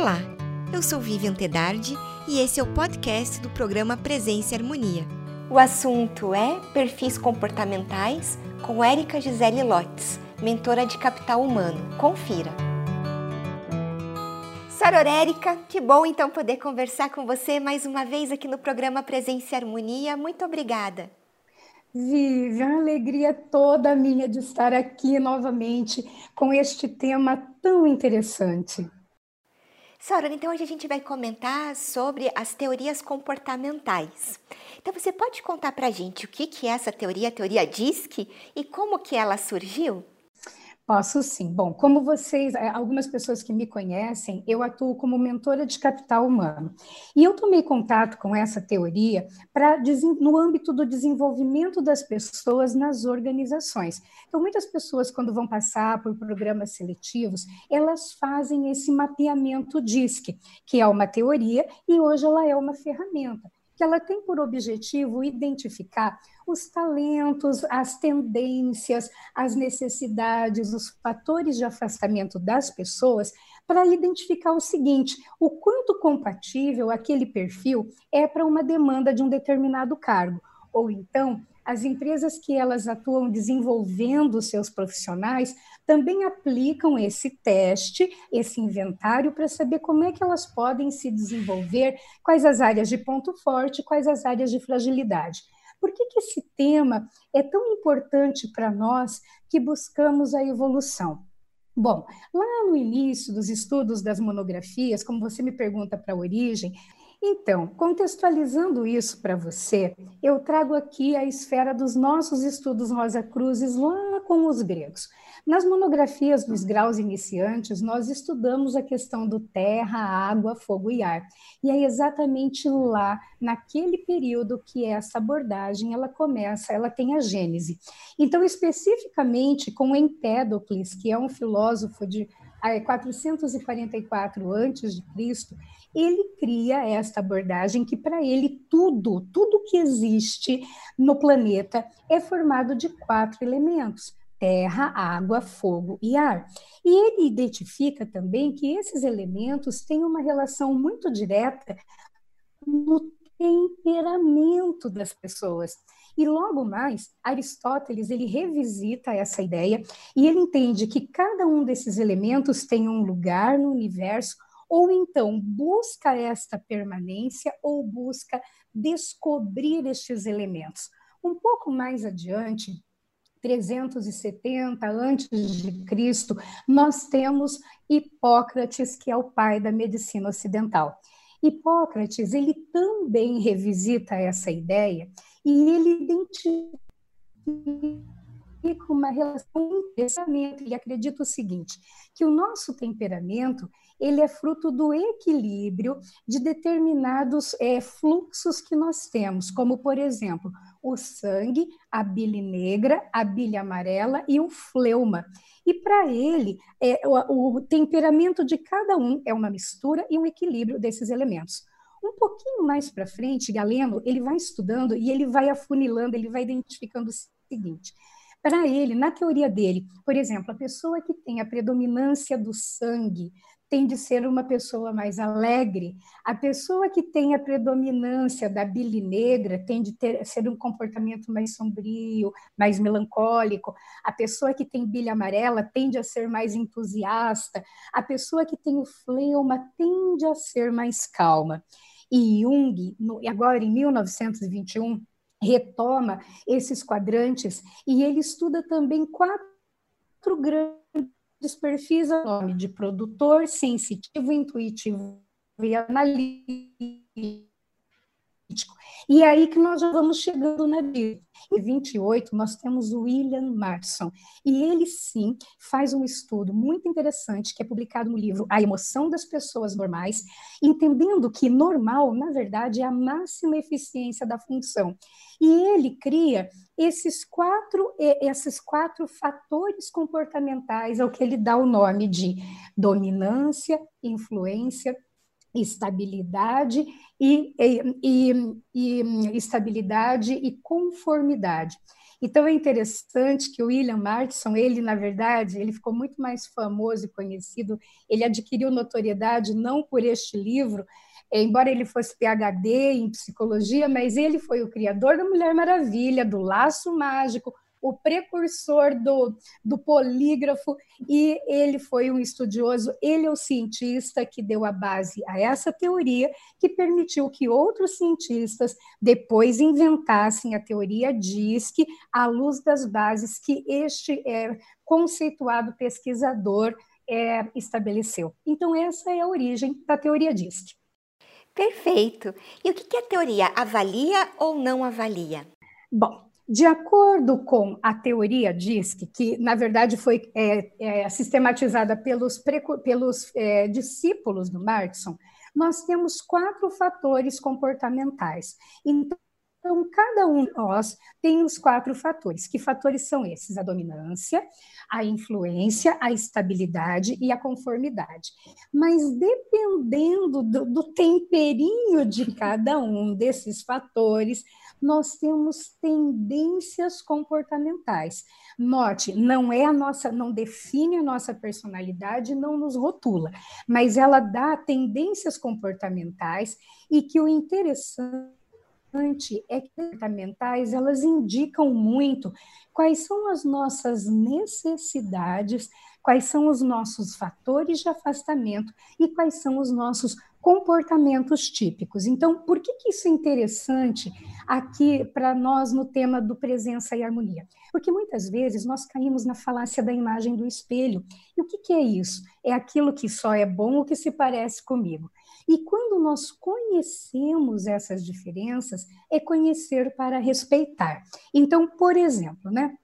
Olá, eu sou Vivian Tedardi e esse é o podcast do programa Presença e Harmonia. O assunto é perfis comportamentais com Érica Gisele Lotes, mentora de capital humano. Confira. Soror Érica, que bom então poder conversar com você mais uma vez aqui no programa Presença e Harmonia. Muito obrigada. Vivian, alegria toda minha de estar aqui novamente com este tema tão interessante. Sora, então hoje a gente vai comentar sobre as teorias comportamentais. Então você pode contar para a gente o que, que é essa teoria, a teoria DISC, e como que ela surgiu? Posso sim. Bom, como vocês, é, algumas pessoas que me conhecem, eu atuo como mentora de capital humano. E eu tomei contato com essa teoria para no âmbito do desenvolvimento das pessoas nas organizações. Então, muitas pessoas, quando vão passar por programas seletivos, elas fazem esse mapeamento DISC, que é uma teoria e hoje ela é uma ferramenta que ela tem por objetivo identificar os talentos, as tendências, as necessidades, os fatores de afastamento das pessoas, para identificar o seguinte: o quanto compatível aquele perfil é para uma demanda de um determinado cargo, ou então as empresas que elas atuam desenvolvendo seus profissionais também aplicam esse teste, esse inventário, para saber como é que elas podem se desenvolver, quais as áreas de ponto forte, quais as áreas de fragilidade. Por que, que esse tema é tão importante para nós que buscamos a evolução? Bom, lá no início dos estudos das monografias, como você me pergunta para a origem, então, contextualizando isso para você, eu trago aqui a esfera dos nossos estudos Rosa Cruzes lá com os gregos. Nas monografias dos graus iniciantes, nós estudamos a questão do terra, água, fogo e ar. E é exatamente lá, naquele período, que essa abordagem ela começa, ela tem a gênese. Então, especificamente com Empédocles, que é um filósofo de 444 a.C., ele cria esta abordagem que para ele tudo, tudo que existe no planeta é formado de quatro elementos: terra, água, fogo e ar. E ele identifica também que esses elementos têm uma relação muito direta no temperamento das pessoas. E logo mais, Aristóteles ele revisita essa ideia e ele entende que cada um desses elementos tem um lugar no universo ou então busca esta permanência ou busca descobrir estes elementos. Um pouco mais adiante, 370 antes de Cristo, nós temos Hipócrates, que é o pai da medicina ocidental. Hipócrates, ele também revisita essa ideia e ele identifica uma relação com pensamento. Ele acredita o seguinte, que o nosso temperamento ele é fruto do equilíbrio de determinados é, fluxos que nós temos, como, por exemplo, o sangue, a bile negra, a bile amarela e o fleuma. E para ele, é, o, o temperamento de cada um é uma mistura e um equilíbrio desses elementos. Um pouquinho mais para frente, Galeno, ele vai estudando e ele vai afunilando, ele vai identificando o seguinte: para ele, na teoria dele, por exemplo, a pessoa que tem a predominância do sangue tende a ser uma pessoa mais alegre. A pessoa que tem a predominância da bile negra tende a ter, ser um comportamento mais sombrio, mais melancólico. A pessoa que tem bile amarela tende a ser mais entusiasta. A pessoa que tem o fleuma tende a ser mais calma. E Jung, no, agora em 1921, retoma esses quadrantes e ele estuda também quatro grandes perfis nome de produtor, sensitivo, intuitivo e analítico. E é aí que nós já vamos chegando na Bíblia. Em 28, nós temos o William Marson, e ele sim faz um estudo muito interessante que é publicado no livro A Emoção das Pessoas Normais, entendendo que normal, na verdade, é a máxima eficiência da função. E ele cria esses quatro, esses quatro fatores comportamentais ao que ele dá o nome de dominância, influência, estabilidade e, e, e, e estabilidade e conformidade. Então é interessante que o William Martinson, ele na verdade, ele ficou muito mais famoso e conhecido, ele adquiriu notoriedade não por este livro, embora ele fosse PhD em psicologia, mas ele foi o criador da Mulher Maravilha, do Laço Mágico, o precursor do, do polígrafo, e ele foi um estudioso, ele é o cientista que deu a base a essa teoria, que permitiu que outros cientistas depois inventassem a teoria DISC à luz das bases que este é, conceituado pesquisador é, estabeleceu. Então, essa é a origem da teoria DISC. Perfeito. E o que a teoria avalia ou não avalia? Bom, de acordo com a teoria DISC, que na verdade foi é, é, sistematizada pelos, pelos é, discípulos do Martinson, nós temos quatro fatores comportamentais. Então, cada um de nós tem os quatro fatores. Que fatores são esses? A dominância, a influência, a estabilidade e a conformidade. Mas dependendo do, do temperinho de cada um desses fatores, nós temos tendências comportamentais. Note, não é a nossa, não define a nossa personalidade, não nos rotula, mas ela dá tendências comportamentais e que o interessante é que comportamentais elas indicam muito quais são as nossas necessidades, quais são os nossos fatores de afastamento e quais são os nossos comportamentos típicos. Então, por que, que isso é interessante aqui para nós no tema do presença e harmonia? Porque muitas vezes nós caímos na falácia da imagem do espelho. E o que, que é isso? É aquilo que só é bom o que se parece comigo. E quando nós conhecemos essas diferenças, é conhecer para respeitar. Então, por exemplo, né?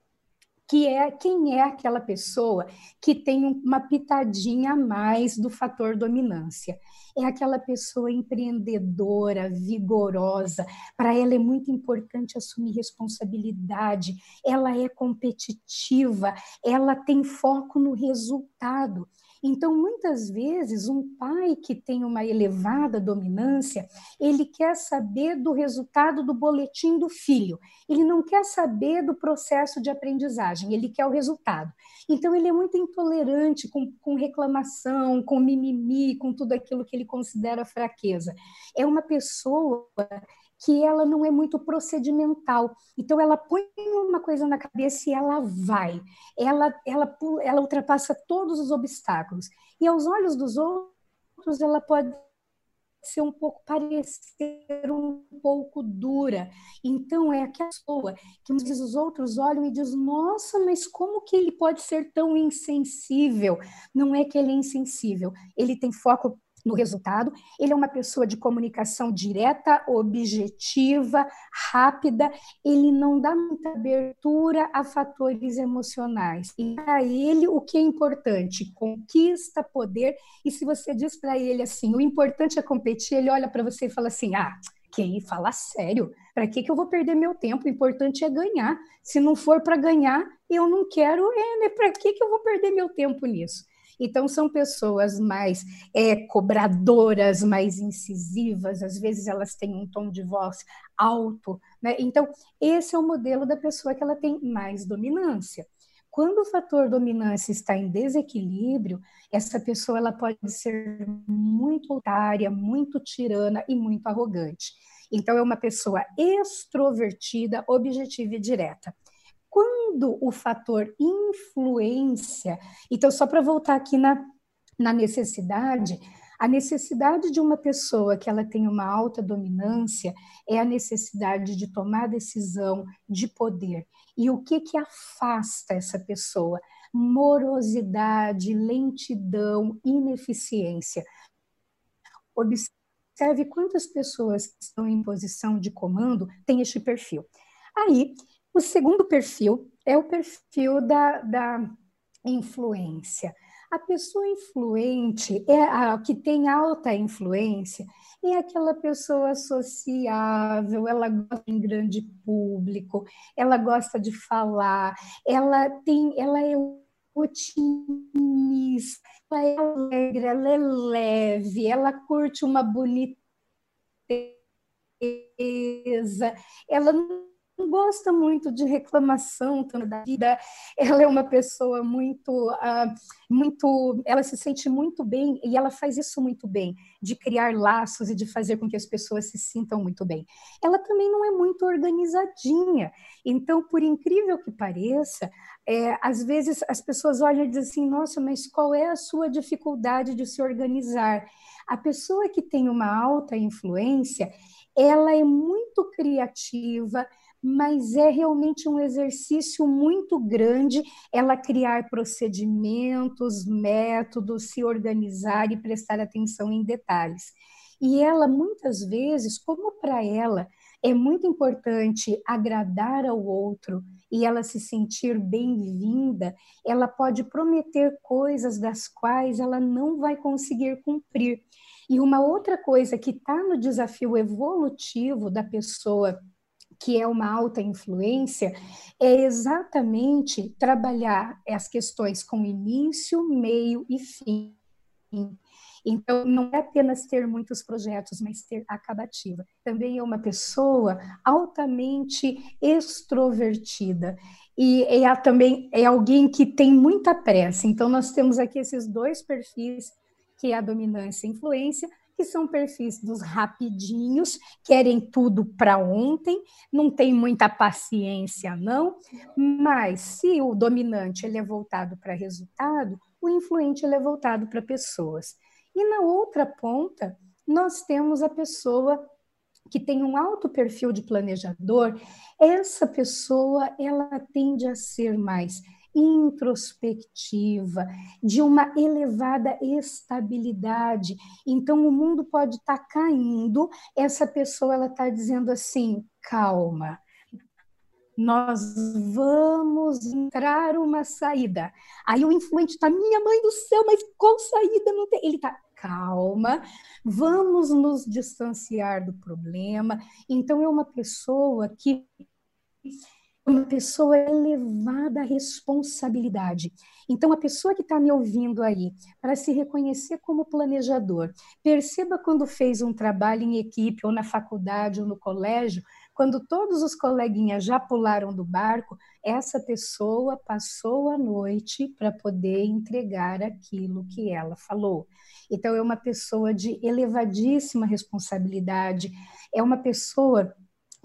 Que é quem é aquela pessoa que tem uma pitadinha a mais do fator dominância. É aquela pessoa empreendedora, vigorosa. Para ela é muito importante assumir responsabilidade. Ela é competitiva, ela tem foco no resultado. Então, muitas vezes, um pai que tem uma elevada dominância, ele quer saber do resultado do boletim do filho, ele não quer saber do processo de aprendizagem, ele quer o resultado. Então, ele é muito intolerante com, com reclamação, com mimimi, com tudo aquilo que ele considera fraqueza. É uma pessoa que ela não é muito procedimental. Então ela põe uma coisa na cabeça e ela vai. Ela ela ela ultrapassa todos os obstáculos. E aos olhos dos outros ela pode ser um pouco parecer um pouco dura. Então é aquela pessoa que os outros olham e diz: "Nossa, mas como que ele pode ser tão insensível?". Não é que ele é insensível, ele tem foco no resultado. Ele é uma pessoa de comunicação direta, objetiva, rápida. Ele não dá muita abertura a fatores emocionais. E para ele, o que é importante? Conquista, poder. E se você diz para ele assim, o importante é competir, ele olha para você e fala assim: ah, que fala sério. Para que, que eu vou perder meu tempo? O importante é ganhar. Se não for para ganhar, eu não quero. É, né? Para que, que eu vou perder meu tempo nisso? Então, são pessoas mais é, cobradoras, mais incisivas, às vezes elas têm um tom de voz alto. Né? Então, esse é o modelo da pessoa que ela tem mais dominância. Quando o fator dominância está em desequilíbrio, essa pessoa ela pode ser muito otária, muito tirana e muito arrogante. Então, é uma pessoa extrovertida, objetiva e direta quando o fator influência, então só para voltar aqui na, na necessidade, a necessidade de uma pessoa que ela tem uma alta dominância é a necessidade de tomar decisão, de poder. E o que que afasta essa pessoa? Morosidade, lentidão, ineficiência. Observe quantas pessoas que estão em posição de comando têm este perfil. Aí, o segundo perfil é o perfil da, da influência. A pessoa influente, é a que tem alta influência, é aquela pessoa sociável, ela gosta em grande público, ela gosta de falar, ela tem, ela é otimista, ela é alegre, ela é leve, ela curte uma boniteza, ela não gosta muito de reclamação da vida. Ela é uma pessoa muito, uh, muito, ela se sente muito bem e ela faz isso muito bem, de criar laços e de fazer com que as pessoas se sintam muito bem. Ela também não é muito organizadinha. Então, por incrível que pareça, é, às vezes as pessoas olham e dizem assim: Nossa, mas qual é a sua dificuldade de se organizar? A pessoa que tem uma alta influência, ela é muito criativa, mas é realmente um exercício muito grande ela criar procedimentos, métodos, se organizar e prestar atenção em detalhes. E ela, muitas vezes, como para ela é muito importante agradar ao outro e ela se sentir bem-vinda, ela pode prometer coisas das quais ela não vai conseguir cumprir. E uma outra coisa que está no desafio evolutivo da pessoa que é uma alta influência, é exatamente trabalhar as questões com início, meio e fim. Então, não é apenas ter muitos projetos, mas ter acabativa. Também é uma pessoa altamente extrovertida. E é também é alguém que tem muita pressa. Então, nós temos aqui esses dois perfis, que é a dominância e a influência, que são perfis dos rapidinhos, querem tudo para ontem, não tem muita paciência não, mas se o dominante ele é voltado para resultado, o influente ele é voltado para pessoas. E na outra ponta, nós temos a pessoa que tem um alto perfil de planejador, essa pessoa ela tende a ser mais introspectiva, de uma elevada estabilidade. Então o mundo pode estar tá caindo, essa pessoa ela está dizendo assim, calma. Nós vamos entrar uma saída. Aí o influente está, minha mãe do céu, mas qual saída não tem? Ele está, calma, vamos nos distanciar do problema. Então é uma pessoa que uma pessoa elevada à responsabilidade. Então, a pessoa que está me ouvindo aí, para se reconhecer como planejador, perceba quando fez um trabalho em equipe, ou na faculdade, ou no colégio, quando todos os coleguinhas já pularam do barco, essa pessoa passou a noite para poder entregar aquilo que ela falou. Então, é uma pessoa de elevadíssima responsabilidade, é uma pessoa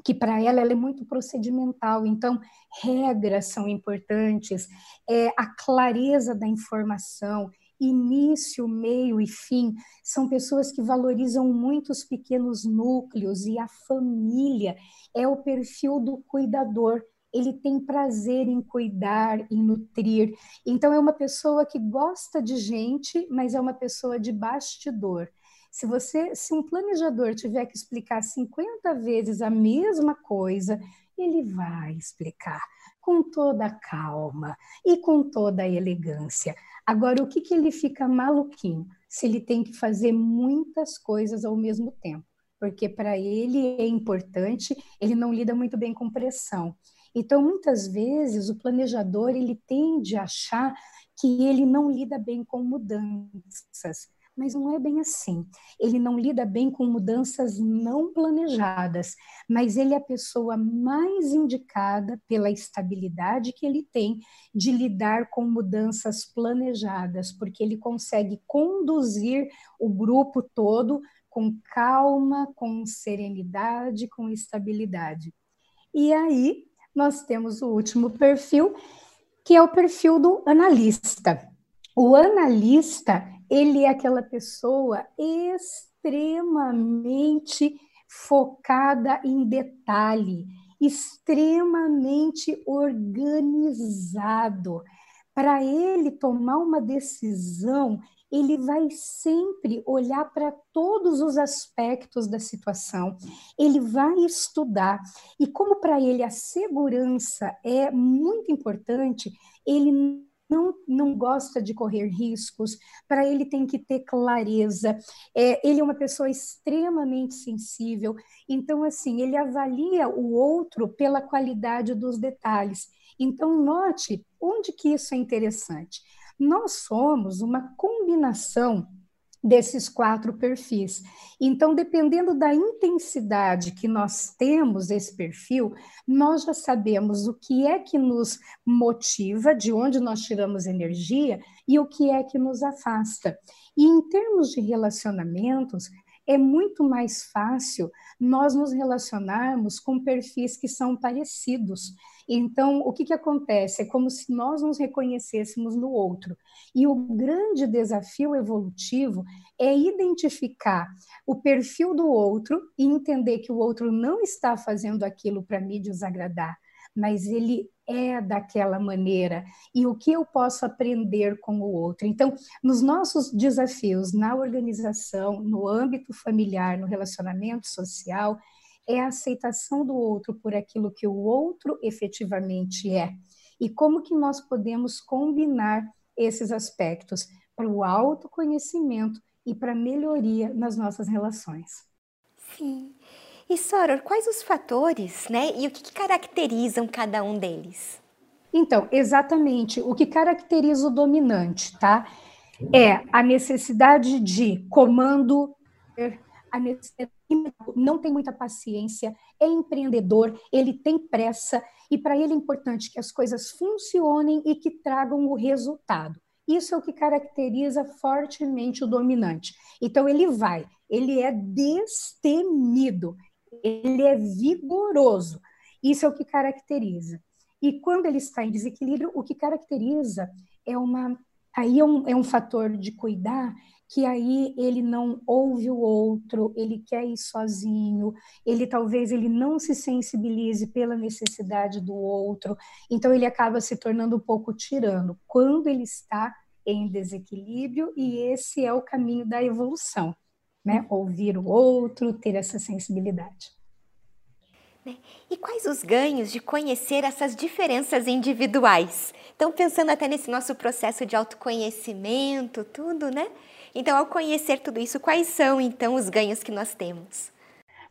que para ela, ela é muito procedimental, então regras são importantes, é, a clareza da informação, início, meio e fim, são pessoas que valorizam muito os pequenos núcleos e a família é o perfil do cuidador. Ele tem prazer em cuidar, em nutrir. Então, é uma pessoa que gosta de gente, mas é uma pessoa de bastidor. Se você, se um planejador tiver que explicar 50 vezes a mesma coisa, ele vai explicar com toda a calma e com toda a elegância. Agora, o que, que ele fica maluquinho? Se ele tem que fazer muitas coisas ao mesmo tempo, porque para ele é importante, ele não lida muito bem com pressão. Então, muitas vezes, o planejador ele tende a achar que ele não lida bem com mudanças mas não é bem assim. Ele não lida bem com mudanças não planejadas, mas ele é a pessoa mais indicada pela estabilidade que ele tem de lidar com mudanças planejadas, porque ele consegue conduzir o grupo todo com calma, com serenidade, com estabilidade. E aí nós temos o último perfil, que é o perfil do analista. O analista ele é aquela pessoa extremamente focada em detalhe, extremamente organizado. Para ele tomar uma decisão, ele vai sempre olhar para todos os aspectos da situação, ele vai estudar. E como para ele a segurança é muito importante, ele não, não gosta de correr riscos, para ele tem que ter clareza, é, ele é uma pessoa extremamente sensível, então, assim, ele avalia o outro pela qualidade dos detalhes. Então, note onde que isso é interessante. Nós somos uma combinação desses quatro perfis. Então, dependendo da intensidade que nós temos esse perfil, nós já sabemos o que é que nos motiva, de onde nós tiramos energia e o que é que nos afasta. E em termos de relacionamentos, é muito mais fácil nós nos relacionarmos com perfis que são parecidos. Então, o que, que acontece? É como se nós nos reconhecêssemos no outro. E o grande desafio evolutivo é identificar o perfil do outro e entender que o outro não está fazendo aquilo para me desagradar, mas ele é daquela maneira e o que eu posso aprender com o outro. Então, nos nossos desafios na organização, no âmbito familiar, no relacionamento social, é a aceitação do outro por aquilo que o outro efetivamente é. E como que nós podemos combinar esses aspectos para o autoconhecimento e para melhoria nas nossas relações. Sim. E Soror, quais os fatores, né? E o que, que caracterizam cada um deles? Então, exatamente, o que caracteriza o dominante, tá? É a necessidade de comando, a necessidade, não tem muita paciência, é empreendedor, ele tem pressa e para ele é importante que as coisas funcionem e que tragam o resultado. Isso é o que caracteriza fortemente o dominante. Então ele vai, ele é destemido, ele é vigoroso. Isso é o que caracteriza. E quando ele está em desequilíbrio, o que caracteriza é uma. Aí é um, é um fator de cuidar que aí ele não ouve o outro, ele quer ir sozinho, ele talvez ele não se sensibilize pela necessidade do outro, então ele acaba se tornando um pouco tirano quando ele está em desequilíbrio e esse é o caminho da evolução, né? Ouvir o outro, ter essa sensibilidade. Né? E quais os ganhos de conhecer essas diferenças individuais? Então, pensando até nesse nosso processo de autoconhecimento, tudo, né? Então, ao conhecer tudo isso, quais são então os ganhos que nós temos?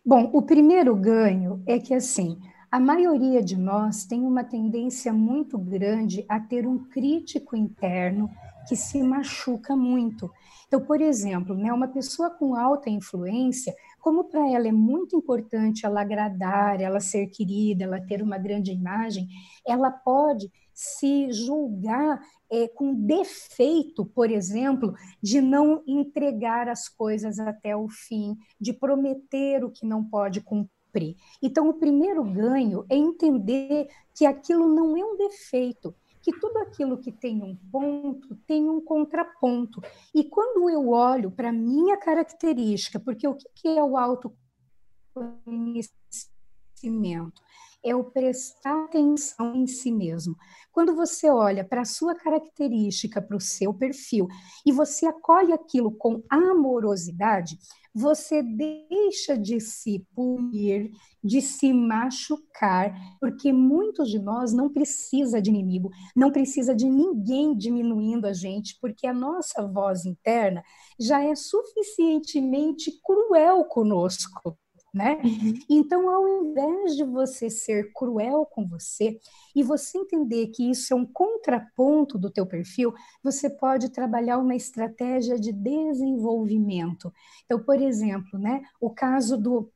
Bom, o primeiro ganho é que assim, a maioria de nós tem uma tendência muito grande a ter um crítico interno que se machuca muito. Então, por exemplo, né, uma pessoa com alta influência, como para ela é muito importante ela agradar, ela ser querida, ela ter uma grande imagem, ela pode se julgar é, com defeito, por exemplo, de não entregar as coisas até o fim, de prometer o que não pode cumprir. Então, o primeiro ganho é entender que aquilo não é um defeito, que tudo aquilo que tem um ponto tem um contraponto. E quando eu olho para a minha característica, porque o que é o autoconhecimento? É o prestar atenção em si mesmo. Quando você olha para a sua característica, para o seu perfil, e você acolhe aquilo com amorosidade, você deixa de se punir, de se machucar, porque muitos de nós não precisa de inimigo, não precisa de ninguém diminuindo a gente, porque a nossa voz interna já é suficientemente cruel conosco né? Uhum. Então, ao invés de você ser cruel com você e você entender que isso é um contraponto do teu perfil, você pode trabalhar uma estratégia de desenvolvimento. Então, por exemplo, né, o caso do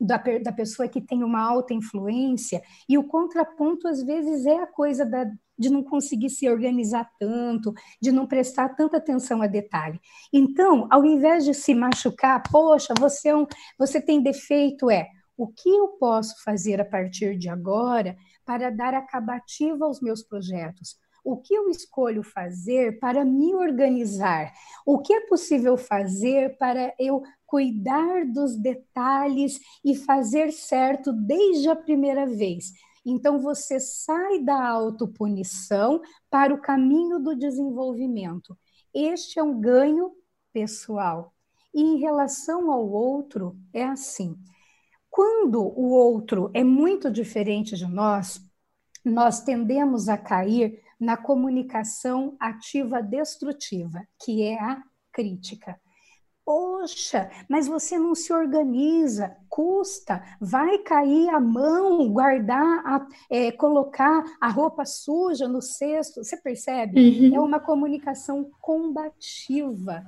da, da pessoa que tem uma alta influência, e o contraponto, às vezes, é a coisa da, de não conseguir se organizar tanto, de não prestar tanta atenção a detalhe. Então, ao invés de se machucar, poxa, você, é um, você tem defeito, é o que eu posso fazer a partir de agora para dar acabativa aos meus projetos? O que eu escolho fazer para me organizar? O que é possível fazer para eu cuidar dos detalhes e fazer certo desde a primeira vez? Então, você sai da autopunição para o caminho do desenvolvimento. Este é um ganho pessoal. E em relação ao outro, é assim: quando o outro é muito diferente de nós, nós tendemos a cair na comunicação ativa destrutiva, que é a crítica. Poxa, mas você não se organiza, custa, vai cair a mão, guardar, a, é, colocar a roupa suja no cesto. Você percebe? Uhum. É uma comunicação combativa.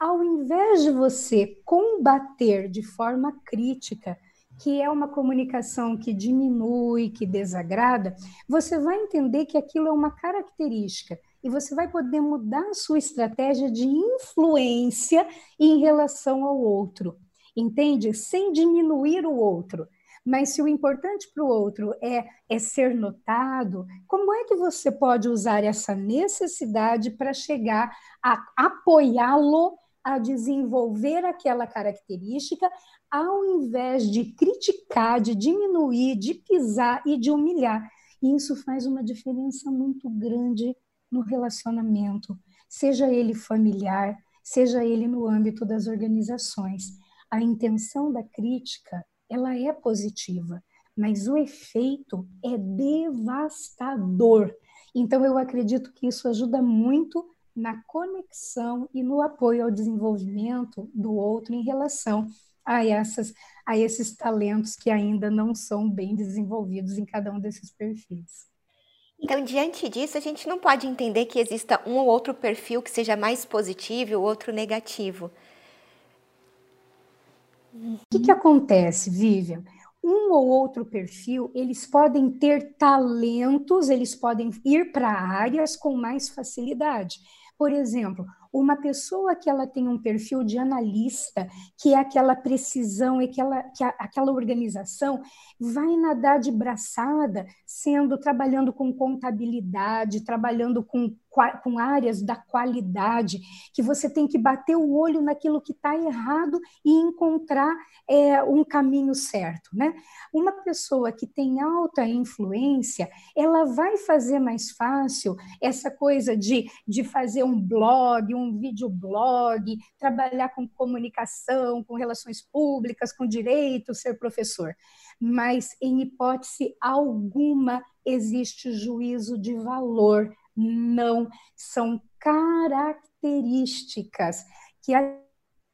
ao invés de você combater de forma crítica, que é uma comunicação que diminui, que desagrada, você vai entender que aquilo é uma característica e você vai poder mudar a sua estratégia de influência em relação ao outro, entende? Sem diminuir o outro. Mas se o importante para o outro é, é ser notado, como é que você pode usar essa necessidade para chegar a apoiá-lo a desenvolver aquela característica, ao invés de criticar, de diminuir, de pisar e de humilhar? E isso faz uma diferença muito grande no relacionamento, seja ele familiar, seja ele no âmbito das organizações. A intenção da crítica ela é positiva, mas o efeito é devastador. Então, eu acredito que isso ajuda muito na conexão e no apoio ao desenvolvimento do outro em relação a, essas, a esses talentos que ainda não são bem desenvolvidos em cada um desses perfis. Então, diante disso, a gente não pode entender que exista um ou outro perfil que seja mais positivo e o outro negativo. O que, que acontece, Vivian? Um ou outro perfil, eles podem ter talentos, eles podem ir para áreas com mais facilidade. Por exemplo, uma pessoa que ela tem um perfil de analista, que é aquela precisão e aquela, que a, aquela organização vai nadar de braçada, sendo trabalhando com contabilidade, trabalhando com com áreas da qualidade, que você tem que bater o olho naquilo que está errado e encontrar é, um caminho certo. Né? Uma pessoa que tem alta influência, ela vai fazer mais fácil essa coisa de, de fazer um blog, um videoblog, trabalhar com comunicação, com relações públicas, com direito, ser professor. Mas, em hipótese alguma, existe juízo de valor não, são características que,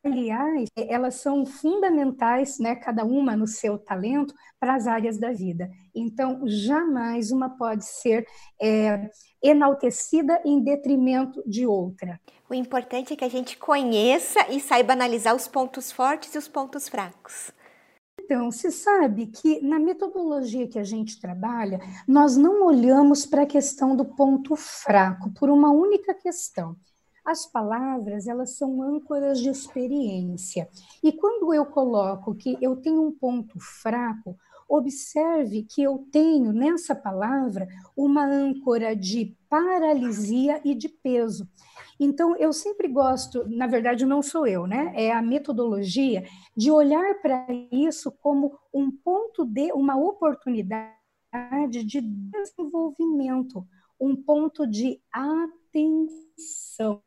aliás, elas são fundamentais, né, cada uma no seu talento, para as áreas da vida. Então, jamais uma pode ser é, enaltecida em detrimento de outra. O importante é que a gente conheça e saiba analisar os pontos fortes e os pontos fracos. Então, se sabe que na metodologia que a gente trabalha, nós não olhamos para a questão do ponto fraco por uma única questão. As palavras, elas são âncoras de experiência. E quando eu coloco que eu tenho um ponto fraco, observe que eu tenho nessa palavra uma âncora de paralisia e de peso. Então, eu sempre gosto, na verdade, não sou eu, né? É a metodologia de olhar para isso como um ponto de uma oportunidade de desenvolvimento, um ponto de atenção.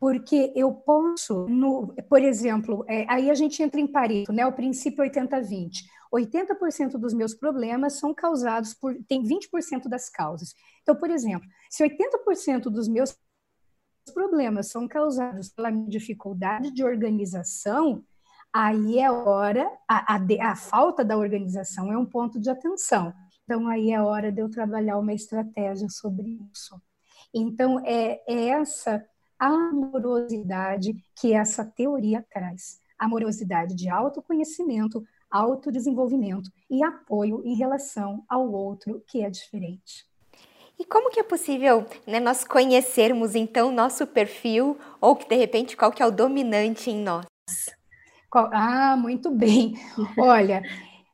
Porque eu posso, no, por exemplo, é, aí a gente entra em Pareto, né? O princípio 80-20. 80% dos meus problemas são causados por. tem 20% das causas. Então, por exemplo, se 80% dos meus problemas são causados pela minha dificuldade de organização, aí é hora, a, a, a, falta da organização é um ponto de atenção. Então, aí é hora de eu trabalhar uma estratégia sobre isso. Então, é, é essa amorosidade que essa teoria traz. Amorosidade de autoconhecimento, autodesenvolvimento e apoio em relação ao outro que é diferente. E como que é possível né, nós conhecermos então nosso perfil ou que de repente qual que é o dominante em nós? Ah, muito bem. Olha,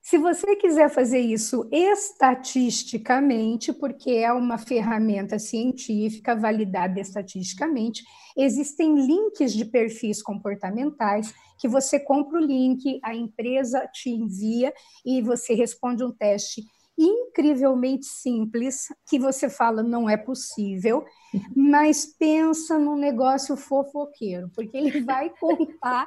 se você quiser fazer isso estatisticamente, porque é uma ferramenta científica validada estatisticamente, existem links de perfis comportamentais que você compra o link, a empresa te envia e você responde um teste incrivelmente simples, que você fala não é possível, mas pensa num negócio fofoqueiro, porque ele vai contar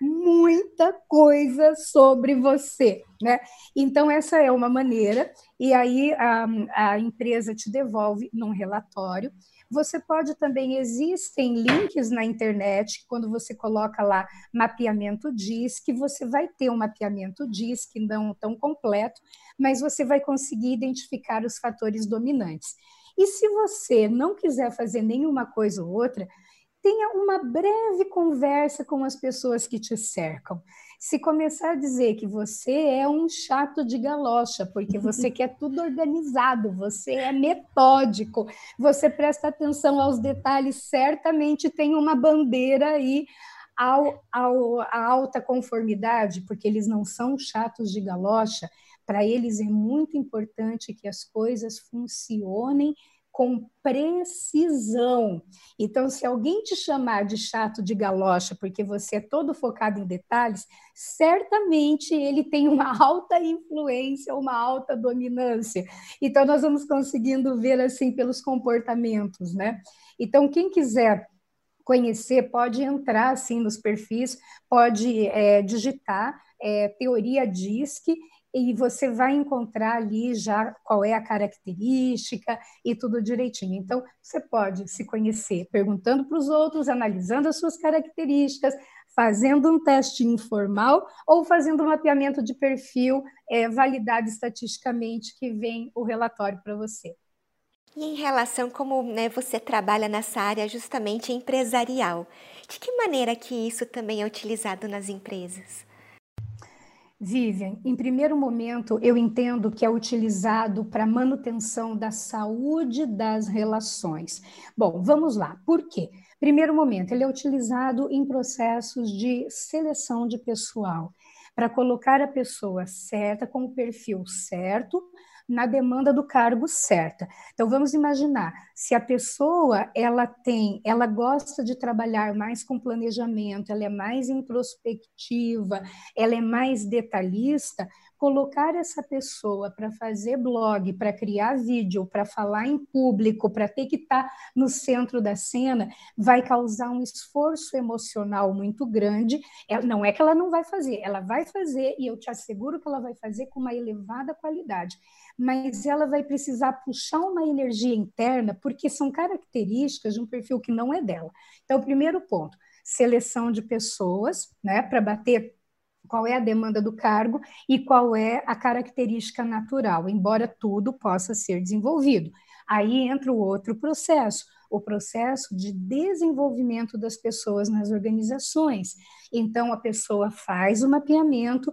muita coisa sobre você, né? Então essa é uma maneira, e aí a, a empresa te devolve num relatório. Você pode também, existem links na internet, quando você coloca lá mapeamento DISC, você vai ter um mapeamento DISC não tão completo, mas você vai conseguir identificar os fatores dominantes. E se você não quiser fazer nenhuma coisa ou outra, tenha uma breve conversa com as pessoas que te cercam. Se começar a dizer que você é um chato de galocha, porque você quer tudo organizado, você é metódico, você presta atenção aos detalhes, certamente tem uma bandeira aí ao, ao, a alta conformidade, porque eles não são chatos de galocha, para eles é muito importante que as coisas funcionem com precisão. Então, se alguém te chamar de chato de galocha porque você é todo focado em detalhes, certamente ele tem uma alta influência, uma alta dominância. Então, nós vamos conseguindo ver assim pelos comportamentos, né? Então, quem quiser conhecer, pode entrar assim nos perfis, pode é, digitar é, teoria DISC e você vai encontrar ali já qual é a característica e tudo direitinho. Então, você pode se conhecer perguntando para os outros, analisando as suas características, fazendo um teste informal ou fazendo um mapeamento de perfil é, validado estatisticamente que vem o relatório para você. E em relação como né, você trabalha nessa área justamente empresarial, de que maneira que isso também é utilizado nas empresas? Vivian, em primeiro momento, eu entendo que é utilizado para manutenção da saúde das relações. Bom, vamos lá. Por quê? Primeiro momento, ele é utilizado em processos de seleção de pessoal, para colocar a pessoa certa com o perfil certo na demanda do cargo certa. Então vamos imaginar, se a pessoa ela tem, ela gosta de trabalhar mais com planejamento, ela é mais introspectiva, ela é mais detalhista, colocar essa pessoa para fazer blog, para criar vídeo, para falar em público, para ter que estar tá no centro da cena, vai causar um esforço emocional muito grande. É, não é que ela não vai fazer, ela vai fazer e eu te asseguro que ela vai fazer com uma elevada qualidade mas ela vai precisar puxar uma energia interna, porque são características de um perfil que não é dela. Então, primeiro ponto, seleção de pessoas, né, para bater qual é a demanda do cargo e qual é a característica natural, embora tudo possa ser desenvolvido. Aí entra o outro processo, o processo de desenvolvimento das pessoas nas organizações. Então, a pessoa faz o mapeamento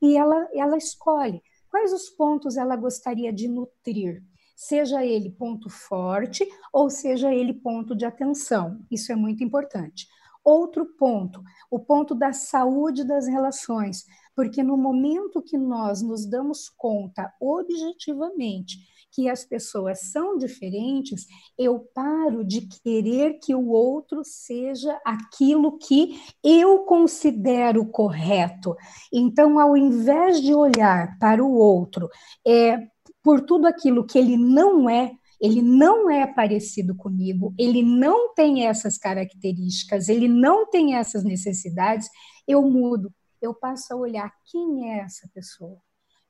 e ela, ela escolhe quais os pontos ela gostaria de nutrir, seja ele ponto forte ou seja ele ponto de atenção. Isso é muito importante. Outro ponto, o ponto da saúde das relações, porque no momento que nós nos damos conta objetivamente que as pessoas são diferentes, eu paro de querer que o outro seja aquilo que eu considero correto. Então, ao invés de olhar para o outro é, por tudo aquilo que ele não é, ele não é parecido comigo, ele não tem essas características, ele não tem essas necessidades, eu mudo, eu passo a olhar quem é essa pessoa,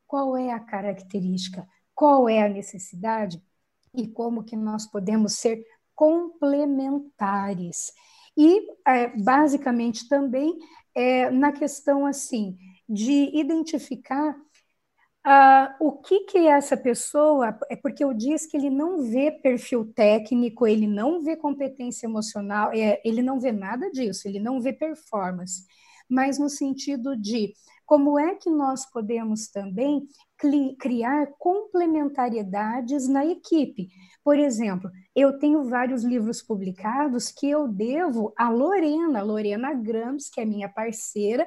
qual é a característica, qual é a necessidade e como que nós podemos ser complementares. E, é, basicamente, também é, na questão, assim, de identificar ah, o que que essa pessoa, é porque eu disse que ele não vê perfil técnico, ele não vê competência emocional, é, ele não vê nada disso, ele não vê performance, mas no sentido de como é que nós podemos também criar complementariedades na equipe. Por exemplo, eu tenho vários livros publicados que eu devo à Lorena, Lorena Grams, que é minha parceira,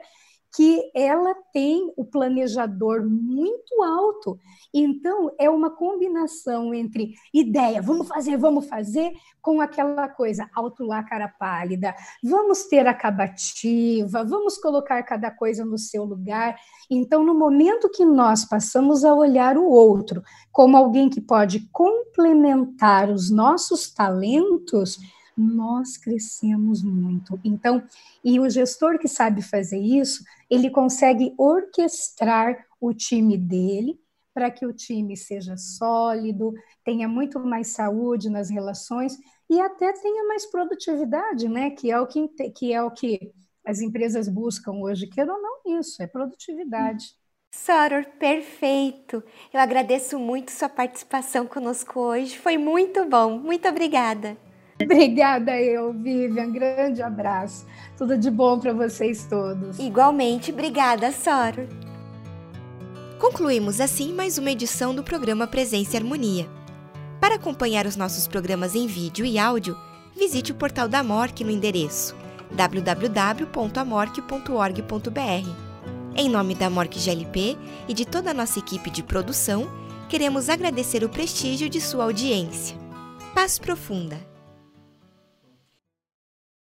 que ela tem o planejador muito alto. Então, é uma combinação entre ideia, vamos fazer, vamos fazer, com aquela coisa, alto lá, cara pálida, vamos ter acabativa, vamos colocar cada coisa no seu lugar. Então, no momento que nós passamos a olhar o outro como alguém que pode complementar os nossos talentos, nós crescemos muito. Então, e o gestor que sabe fazer isso, ele consegue orquestrar o time dele para que o time seja sólido, tenha muito mais saúde nas relações e até tenha mais produtividade, né? Que é o que, que é o que as empresas buscam hoje, quer ou não isso, é produtividade. Soror, perfeito. Eu agradeço muito sua participação conosco hoje. Foi muito bom. Muito obrigada. Obrigada eu, Vivian. Grande abraço. Tudo de bom para vocês todos. Igualmente, obrigada, Sora. Concluímos assim mais uma edição do programa Presença e Harmonia. Para acompanhar os nossos programas em vídeo e áudio, visite o portal da MORC no endereço www.amorque.org.br. Em nome da MORC GLP e de toda a nossa equipe de produção, queremos agradecer o prestígio de sua audiência. Paz profunda!